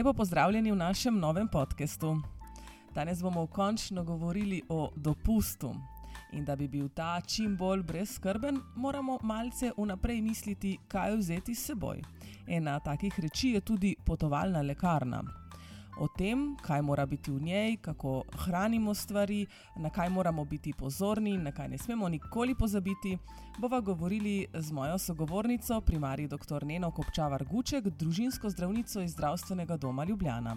Lepo pozdravljeni v našem novem podkastu. Danes bomo končno govorili o dopustu. In da bi bil ta čim bolj brezskrben, moramo malce vnaprej misliti, kaj vzeti s seboj. Ena takih reči je tudi potovalna lekarna. O tem, kaj mora biti v njej, kako hranimo stvari, na kaj moramo biti pozorni in na kaj ne smemo nikoli pozabiti, bova govorili z mojo sogovornico, primarij dr. Neno Kopčavar Guček, družinsko zdravnico iz zdravstvenega doma Ljubljana.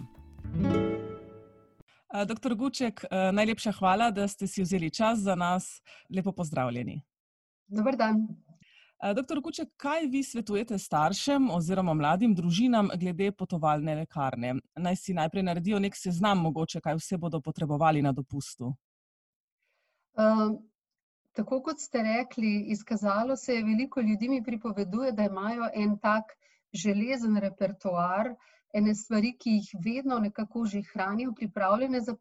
Doktor Guček, najlepša hvala, da ste si vzeli čas za nas. Lepo pozdravljeni. Dober dan. Doktor Guček, kaj vi svetujete staršem oziroma mladim družinam glede potovalne lekarne? Naj si najprej naredijo nek seznam, mogoče, kaj vse bodo potrebovali na dopustu. Um, tako kot ste rekli, izkazalo se je, veliko ljudi mi pripoveduje, da imajo en tak železen repertoar, ene stvari, ki jih vedno nekako že hranijo, pripravljene za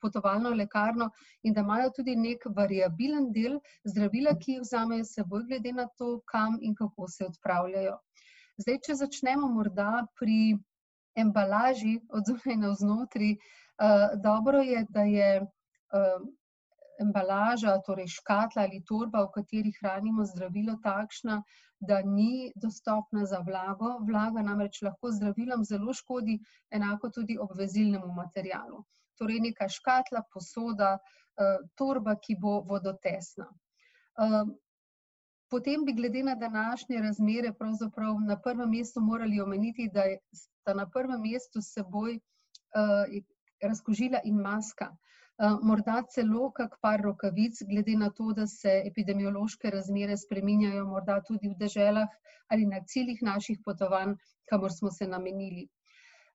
potovalno lekarno, in da imajo tudi nek variabilen del zdravila, ki jih vzamejo s seboj, glede na to, kam in kako se odpravljajo. Zdaj, če začnemo morda pri embalaži od zunaj navznoter, uh, dobro je, da je. Uh, embalaža, torej škatla ali torba, v kateri hranimo zdravilo, takšna, da ni dostopna za vlago. Vlaga namreč lahko zdravilom zelo škodi, enako tudi obvezilnemu materialu. Torej, neka škatla, posoda, eh, torba, ki bo vodotesna. Eh, potem bi, glede na današnje razmere, na prvem mestu morali omeniti, da sta na prvem mestu s seboj eh, razkožila in maska. Eh, morda celo kak par rokavic, glede na to, da se epidemiološke razmere spreminjajo, morda tudi v deželah ali na ciljih naših potovanj, kamor smo se namenili.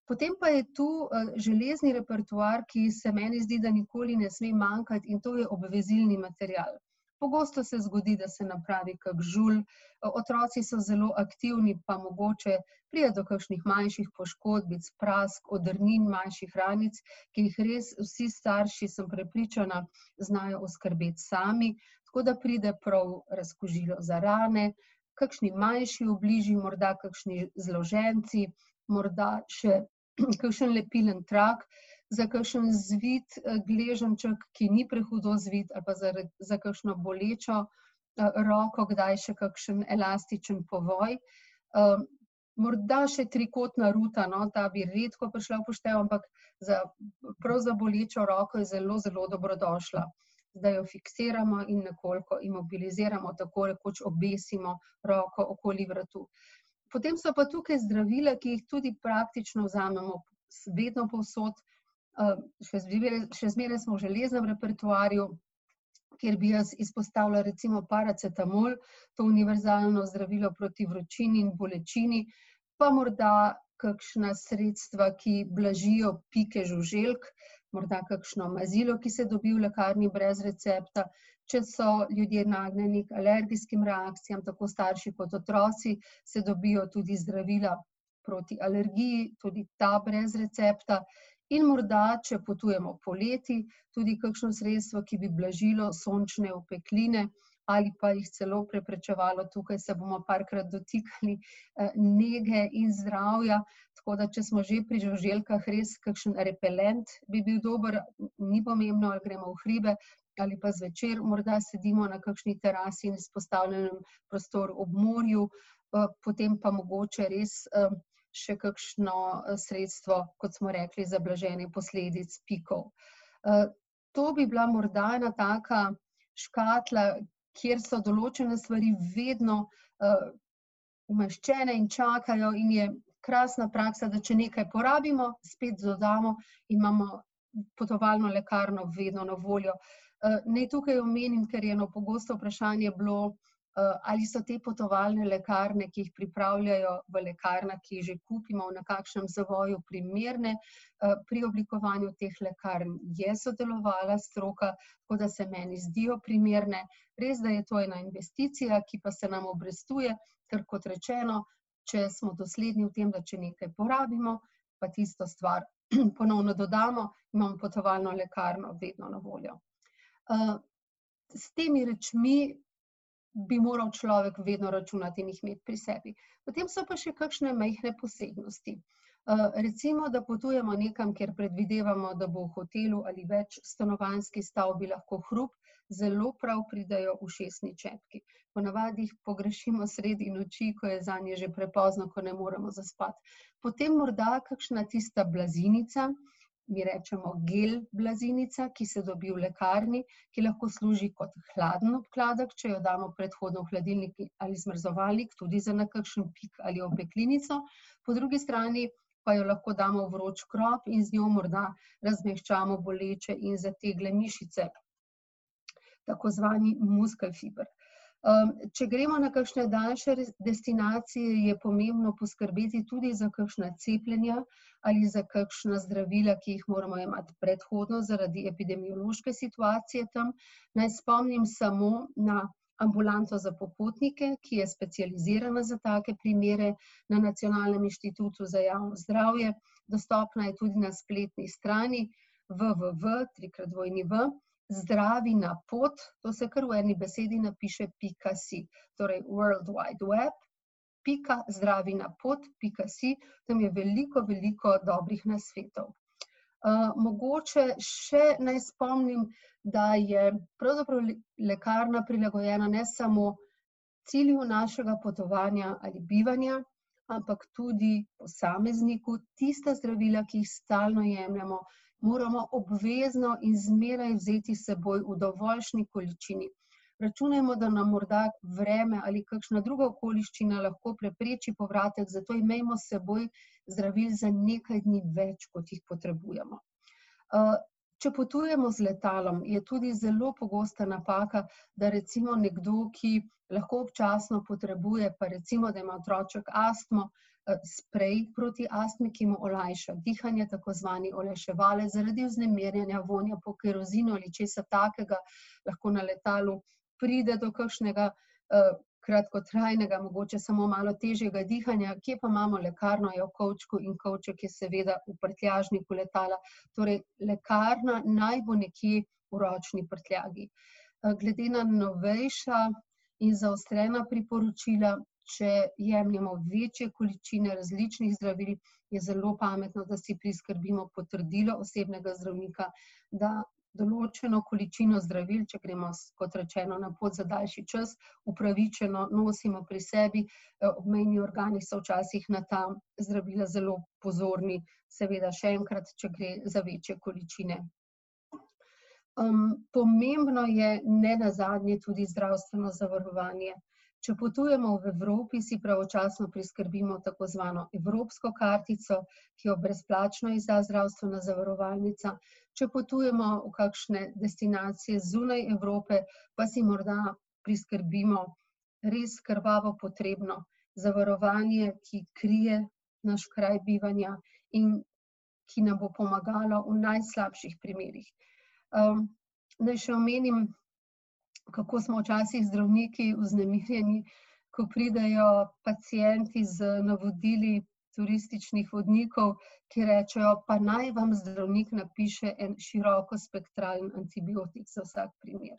Potem pa je tu eh, železni repertoar, ki se meni zdi, da nikoli ne sme manjkati, in to je obvezilni material. Pogosto se zgodi, da se napravi kak žul, otroci so zelo aktivni, pa mogoče prije do kakšnih manjših poškodbic, prask, odrnin, manjših ranic, ki jih res vsi starši, sem prepričana, znajo oskrbeti sami, tako da pride prav razkožilo za rane, kakšni manjši obliži, morda kakšni zloženci, morda še kakšen lepilen trak, za kakšen zvit eh, gleženček, ki ni prehudo zvit, ali pa za, za kakšno bolečo eh, roko, kdaj še kakšen elastičen povoj. Um, morda še trikotna ruta, no, ta bi redko prišla v poštev, ampak za, prav za bolečo roko je zelo, zelo dobrodošla. Zdaj jo fiksiramo in nekoliko imobiliziramo, tako rekoč obesimo roko okoli vratu. Potem so pa tukaj zdravila, ki jih tudi praktično vzamemo vedno povsod, še zmeraj, še zmeraj smo v železnem repertoarju, kjer bi jaz izpostavila recimo paracetamol, to univerzalno zdravilo proti vročini in bolečini, pa morda kakšna sredstva, ki blažijo pike žuželk, morda kakšno mazilo, ki se dobi v lekarni brez recepta. Če so ljudje nagnjeni k alergijskim reakcijam, tako starši kot otroci, se dobijo tudi zdravila proti alergiji, tudi ta brez recepta. In morda, če potujemo poleti, tudi kakšno sredstvo, ki bi blažilo sončne opekline ali pa jih celo preprečevalo, tukaj se bomo parkrat dotikali eh, nege in zdravja. Tako da, če smo že pri žuželkah, res kakšen repelent bi bil dober, ni pomembno, ali gremo v hribe ali pa zvečer, morda sedimo na kakšni terasi in izpostavljenem prostoru ob morju, eh, potem pa mogoče res. Še kakšno eh, sredstvo, kot smo rekli, za blaženje posledic pikov. Eh, to bi bila morda ena taka škatla, kjer so določene stvari vedno eh, umeščene in čakajo, in je krasna praksa, da če nekaj porabimo, spet dodamo in imamo potovalno lekarno vedno na voljo. Naj tukaj omenim, ker je eno pogosto vprašanje bilo, ali so te potovalne lekarne, ki jih pripravljajo v lekarnah, ki jih že kupimo na kakšnem zavoju, primerne. Eh, pri oblikovanju teh lekarn je sodelovala stroka, tako da se meni zdijo primerne. Res, da je to ena investicija, ki pa se nam obrestuje, ker kot rečeno, če smo dosledni v tem, da če nekaj porabimo, pa tisto stvar ponovno dodamo, imamo potovalno lekarno vedno na voljo. Uh, s temi rečmi bi moral človek vedno računati in jih imeti pri sebi. Potem so pa še kakšne majhne posebnosti. Recimo, da potujemo nekam, kjer predvidevamo, da bo v hotelu ali več stanovanjski stavbi lahko hrup, zelo prav pridejo ušesni čepki. Ponavadi jih pogrešimo sredi noči, ko je zanje že prepozno, ko ne moremo zaspati. Potem morda kakšna tista blazinica, mi rečemo gel blazinica, ki se dobi v lekarni, ki lahko služi kot hladen obkladek, če jo damo predhodno v hladilnik ali zmrzovalnik, tudi za na kakšen pik ali opeklinico. Po drugi strani pa jo lahko damo v vroč krop in z njo morda razmehčamo boleče in zategle mišice, tako zvani muskelfiber. Če gremo na kakšne daljše destinacije, je pomembno poskrbeti tudi za kakšna cepljenja ali za kakšna zdravila, ki jih moramo jemati predhodno zaradi epidemiološke situacije tam. Naj spomnim samo na ambulanto za popotnike, ki je specializirana za take primere na Nacionalnem inštitutu za javno zdravje. Dostopna je tudi na spletni strani www trikrat dvojni w zdravi na pot, to se kar v eni besedi napiše pika si. Torej World Wide Web, pika zdravi na pot pika si, tam je veliko, veliko dobrih nasvetov. mogoče še naj spomnim, da je pravzaprav lekarna prilagojena ne samo cilju našega potovanja ali bivanja, ampak tudi posamezniku, tista zdravila, ki jih stalno jemljemo, moramo obvezno in zmeraj vzeti s seboj v dovoljšni količini. Računajmo, da nam morda vreme ali kakšna druga okoliščina lahko prepreči povratek, zato imejmo s seboj zdravil za nekaj dni več, kot jih potrebujemo. če potujemo z letalom, je tudi zelo pogosta napaka, da recimo nekdo, ki lahko občasno potrebuje, pa recimo, da ima otroček astmo, sprej proti astmi, ki mu olajša dihanje, tako zvani olajševalec, zaradi vznemirjenja, vonja po kerozinu ali česa takega lahko na letalu pride do kakšnega, kratkotrajnega, mogoče samo malo težjega dihanja, kje pa imamo lekarno, je v kovčku in kovček je seveda v prtljažniku letala. Torej lekarna naj bo nekje v ročni prtljagi. glede na novejša in zaostrena priporočila, če jemljemo večje količine različnih zdravil, je zelo pametno, da si priskrbimo potrdilo osebnega zdravnika, da določeno količino zdravil, če gremo kot rečeno na pot za daljši čas, upravičeno nosimo pri sebi, obmejni organi so včasih na ta zdravila zelo pozorni, seveda še enkrat, če gre za večje količine. pomembno je nenazadnje tudi zdravstveno zavarovanje. Če potujemo v Evropi, si pravočasno priskrbimo tako zvano evropsko kartico, ki jo brezplačno izda zdravstvena zavarovalnica, če potujemo v kakšne destinacije zunaj Evrope, pa si morda priskrbimo res krvavo potrebno zavarovanje, ki krije naš kraj bivanja in ki nam bo pomagalo v najslabših primerih. naj še omenim, kako smo včasih zdravniki vznemirjeni, ko pridejo pacienti z navodili turističnih vodnikov, ki rečejo: "Pa naj vam zdravnik napiše en širokospektralni antibiotik za vsak primer."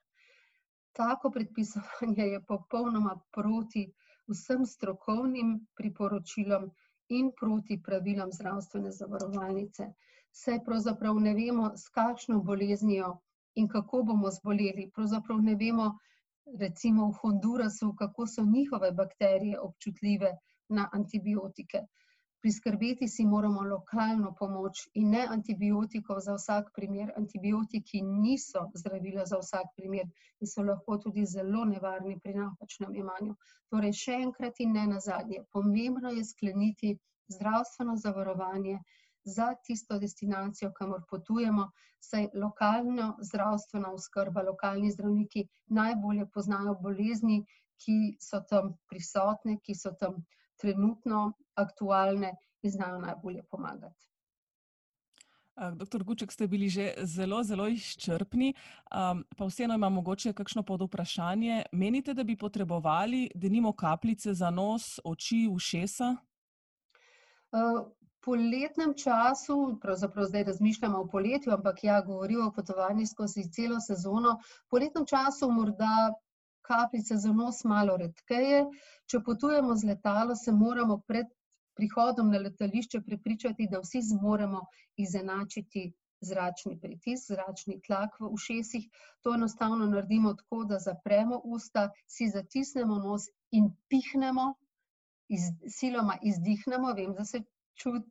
Tako predpisovanje je popolnoma proti vsem strokovnim priporočilom in proti pravilom zdravstvene zavarovalnice, saj pravzaprav ne vemo, s kakšno boleznijo in kako bomo zboleli, pravzaprav ne vemo, recimo v Hondurasu, kako so njihove bakterije občutljive na antibiotike. Priskrbeti si moramo lokalno pomoč in ne antibiotikov za vsak primer, antibiotiki niso zdravila za vsak primer in so lahko tudi zelo nevarni pri napačnem jemanju. Torej še enkrat in ne nazadnje, pomembno je skleniti zdravstveno zavarovanje za tisto destinacijo, kamor potujemo, saj lokalna zdravstvena oskrba, lokalni zdravniki najbolje poznajo bolezni, ki so tam prisotne, ki so tam trenutno aktualne in znajo najbolje pomagati. doktor Guček, ste bili že zelo, zelo izčrpni, pa vseeno imam mogoče kakšno podvprašanje. Menite, da bi potrebovali denimo kapljice za nos, oči, ušesa? v poletnem času, pravzaprav zdaj razmišljamo o poletju, ampak ja, govoriva o potovanjih skozi celo sezono, v poletnem času morda kapljice za nos malo redkeje. Če potujemo z letalom, se moramo pred prihodom na letališče prepričati, da vsi zmoremo izenačiti zračni pritisk, zračni tlak v ušesih. To enostavno naredimo tako, da zapremo usta, si zatisnemo nos in pihnemo, iz, siloma izdihnemo. Vem, da se čut,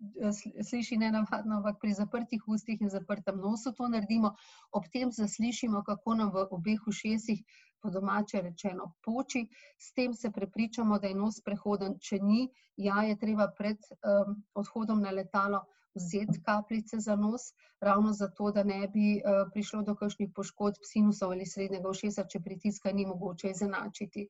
sliši nenavadno, ampak pri zaprtih ustih in zaprtem nosu to naredimo, ob tem zaslišimo, kako nam v obeh ušesih, po domače rečeno, poči. S tem se prepričamo, da je nos prehoden, če ni, ja, je treba pred um, odhodom na letalo vzeti kapljice za nos, ravno zato, da ne bi uh, prišlo do kakšnih poškodb sinusov ali srednjega ušesa, če pritiska ni mogoče izenačiti.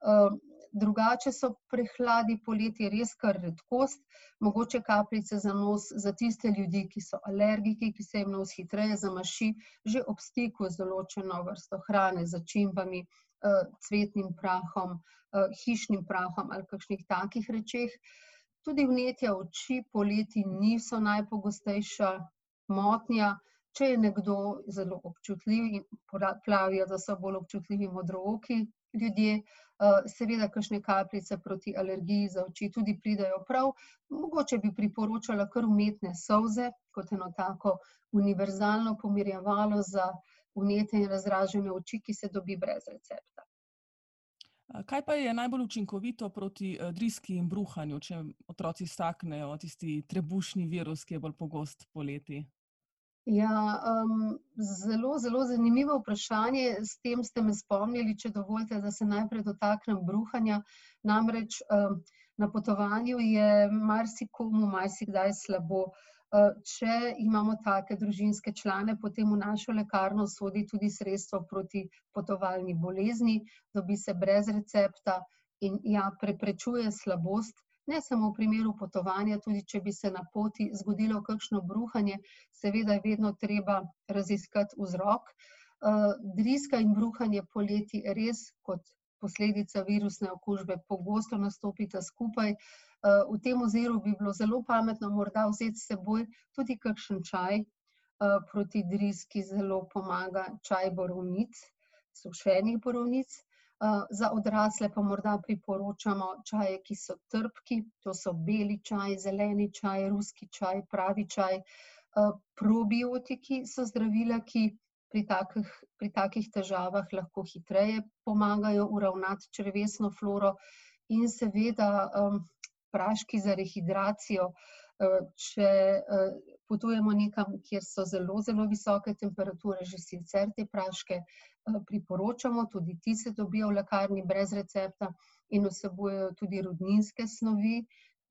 Uh, drugače so prehladi poleti res kar redkost, mogoče kapljice za nos za tiste ljudi, ki so alergiki, ki se jim nos hitreje zamaši, že ob stiku z določeno vrsto hrane, začimbami, uh, cvetnim prahom, uh, hišnim prahom ali kakšnih takih rečeh. Tudi vnetja oči poleti niso najpogostejša motnja. Če je nekdo zelo občutljiv in pravijo, da so bolj občutljivi modrooki ljudje, eh, seveda kakšne kapljice proti alergiji za oči tudi pridajo prav. Mogoče bi priporočala kar umetne solze, kot eno tako univerzalno pomirjevalo za vnete in razražene oči, ki se dobi brez recepta. Kaj pa je najbolj učinkovito proti eh, driski in bruhanju, če otroci staknejo tisti trebušni virus, ki je bolj pogost poleti? Ja, um, zelo, zelo zanimivo vprašanje. S tem ste me spomnili, če dovolite, da se najprej dotaknem bruhanja. Namreč um, na potovanju je marsikomu marsikdaj slabo. Uh, če imamo take družinske člane, potem v našo lekarno sodi tudi sredstvo proti potovalni bolezni, dobi se brez recepta in ja, preprečuje slabost. Ne samo v primeru potovanja, tudi če bi se na poti zgodilo kakšno bruhanje, seveda je vedno treba raziskati vzrok. Eh, driska in bruhanje poleti res kot posledica virusne okužbe pogosto nastopita skupaj. Eh, v tem oziru bi bilo zelo pametno morda vzeti s seboj tudi kakšen čaj eh, proti driski, zelo pomaga čaj borovnic, sušenih borovnic. Eh, za odrasle pa morda priporočamo čaje, ki so trpki, to so beli čaj, zeleni čaj, ruski čaj, pravi čaj. Probiotiki so zdravila, ki pri takih, pri takih težavah lahko hitreje pomagajo uravnati črvesno floro in seveda praški za rehidracijo. Uh, če potujemo nekam, kjer so zelo, zelo visoke temperature, že sicer te praške priporočamo, tudi ti se dobijo v lekarni brez recepta in vsebujejo tudi rudninske snovi,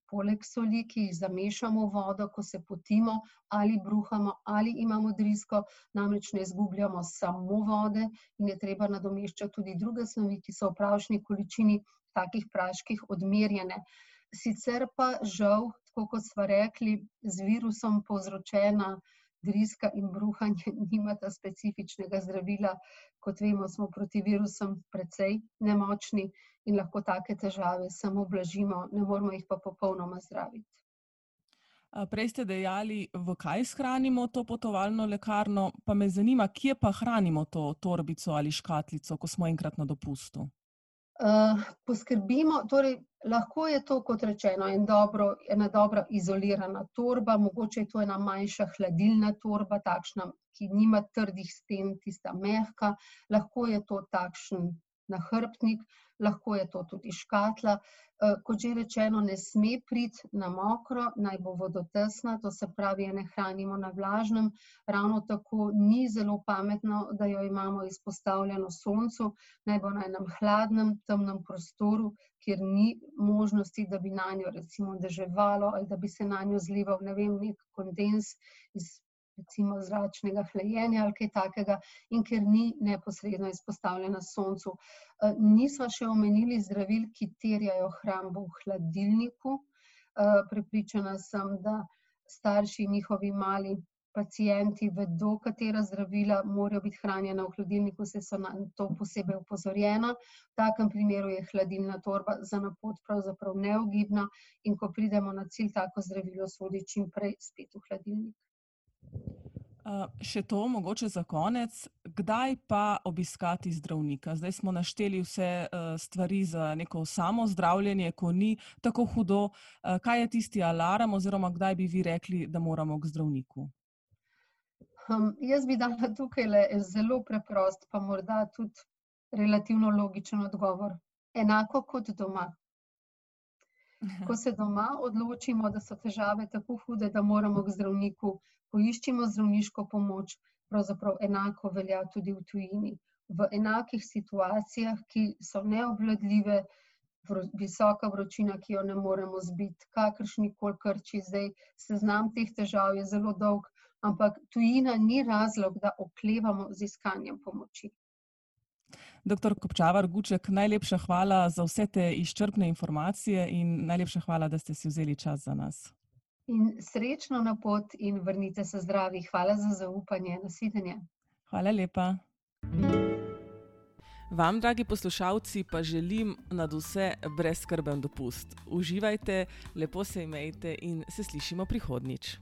poleg soli, ki jih zamešamo v vodo, ko se potimo ali bruhamo ali imamo drisko, namreč ne izgubljamo samo vode in je treba nadomeščati tudi druge snovi, ki so v pravšni količini takih praških odmerjene. Sicer pa žal, tako kot smo rekli, z virusom povzročena driska in bruhanje nimata specifičnega zdravila. Kot vemo, smo proti virusom precej nemočni in lahko take težave samo blažimo, ne moramo jih pa popolnoma zdraviti. Prej ste dejali, v kaj shranimo to potovalno lekarno, pa me zanima, kje pa hranimo to torbico ali škatlico, ko smo enkrat na dopustu. Uh, poskrbimo, torej lahko je to, kot rečeno, en dobro, ena dobra izolirana torba, mogoče je to ena manjša hladilna torba, takšna, ki nima trdih sten, tista mehka, lahko je to takšen nahrbtnik, lahko je to tudi škatla. Eh, kot že rečeno, ne sme priti na mokro, naj bo vodotesna, to se pravi, ne hranimo na vlažnem. Ravno tako ni zelo pametno, da jo imamo izpostavljeno soncu, naj bo na enem hladnem, temnem prostoru, kjer ni možnosti, da bi na njo recimo deževalo ali da bi se na njo zlival, ne vem, nek kondens iz recimo zračnega hlajenja ali kaj takega, in ker ni neposredno izpostavljena soncu. Eh, nismo še omenili zdravil, ki terjajo hrambo v hladilniku. Eh, prepričana sem, da starši in njihovi mali pacijenti vedo, katera zdravila morajo biti hranjena v hladilniku, se so na to posebej upozorjena. V takem primeru je hladilna torba za napot pravzaprav neogibna in ko pridemo na cilj, tako zdravilo sodi čim prej spet v hladilnik. Še to, mogoče za konec, kdaj pa obiskati zdravnika? Zdaj smo našteli vse uh, stvari za neko samo zdravljenje, ko ni tako hudo. Uh, kaj je tisti alarm, oziroma kdaj bi vi rekli, da moramo k zdravniku? Um, jaz bi dala tukaj le zelo preprost, pa morda tudi relativno logičen odgovor. Enako kot doma. Ko se doma odločimo, da so težave tako hude, da moramo k zdravniku, poiščimo zdravniško pomoč, pravzaprav enako velja tudi v tujini. V enakih situacijah, ki so neobvladljive, visoka vročina, ki jo ne moremo zbiti, kakršni koli krči, zdaj seznam teh težav je zelo dolg, ampak tujina ni razlog, da oklevamo z iskanjem pomoči. Doktor Kopčavar Guček, najlepša hvala za vse te izčrpne informacije in najlepša hvala, da ste si vzeli čas za nas. In srečno na pot in vrnite se zdravi. Hvala za zaupanje. Nasvidenje. Hvala lepa. Vam, dragi poslušalci, pa želim nad vse brezskrben dopust. Uživajte, lepo se imejte in se slišimo prihodnjič.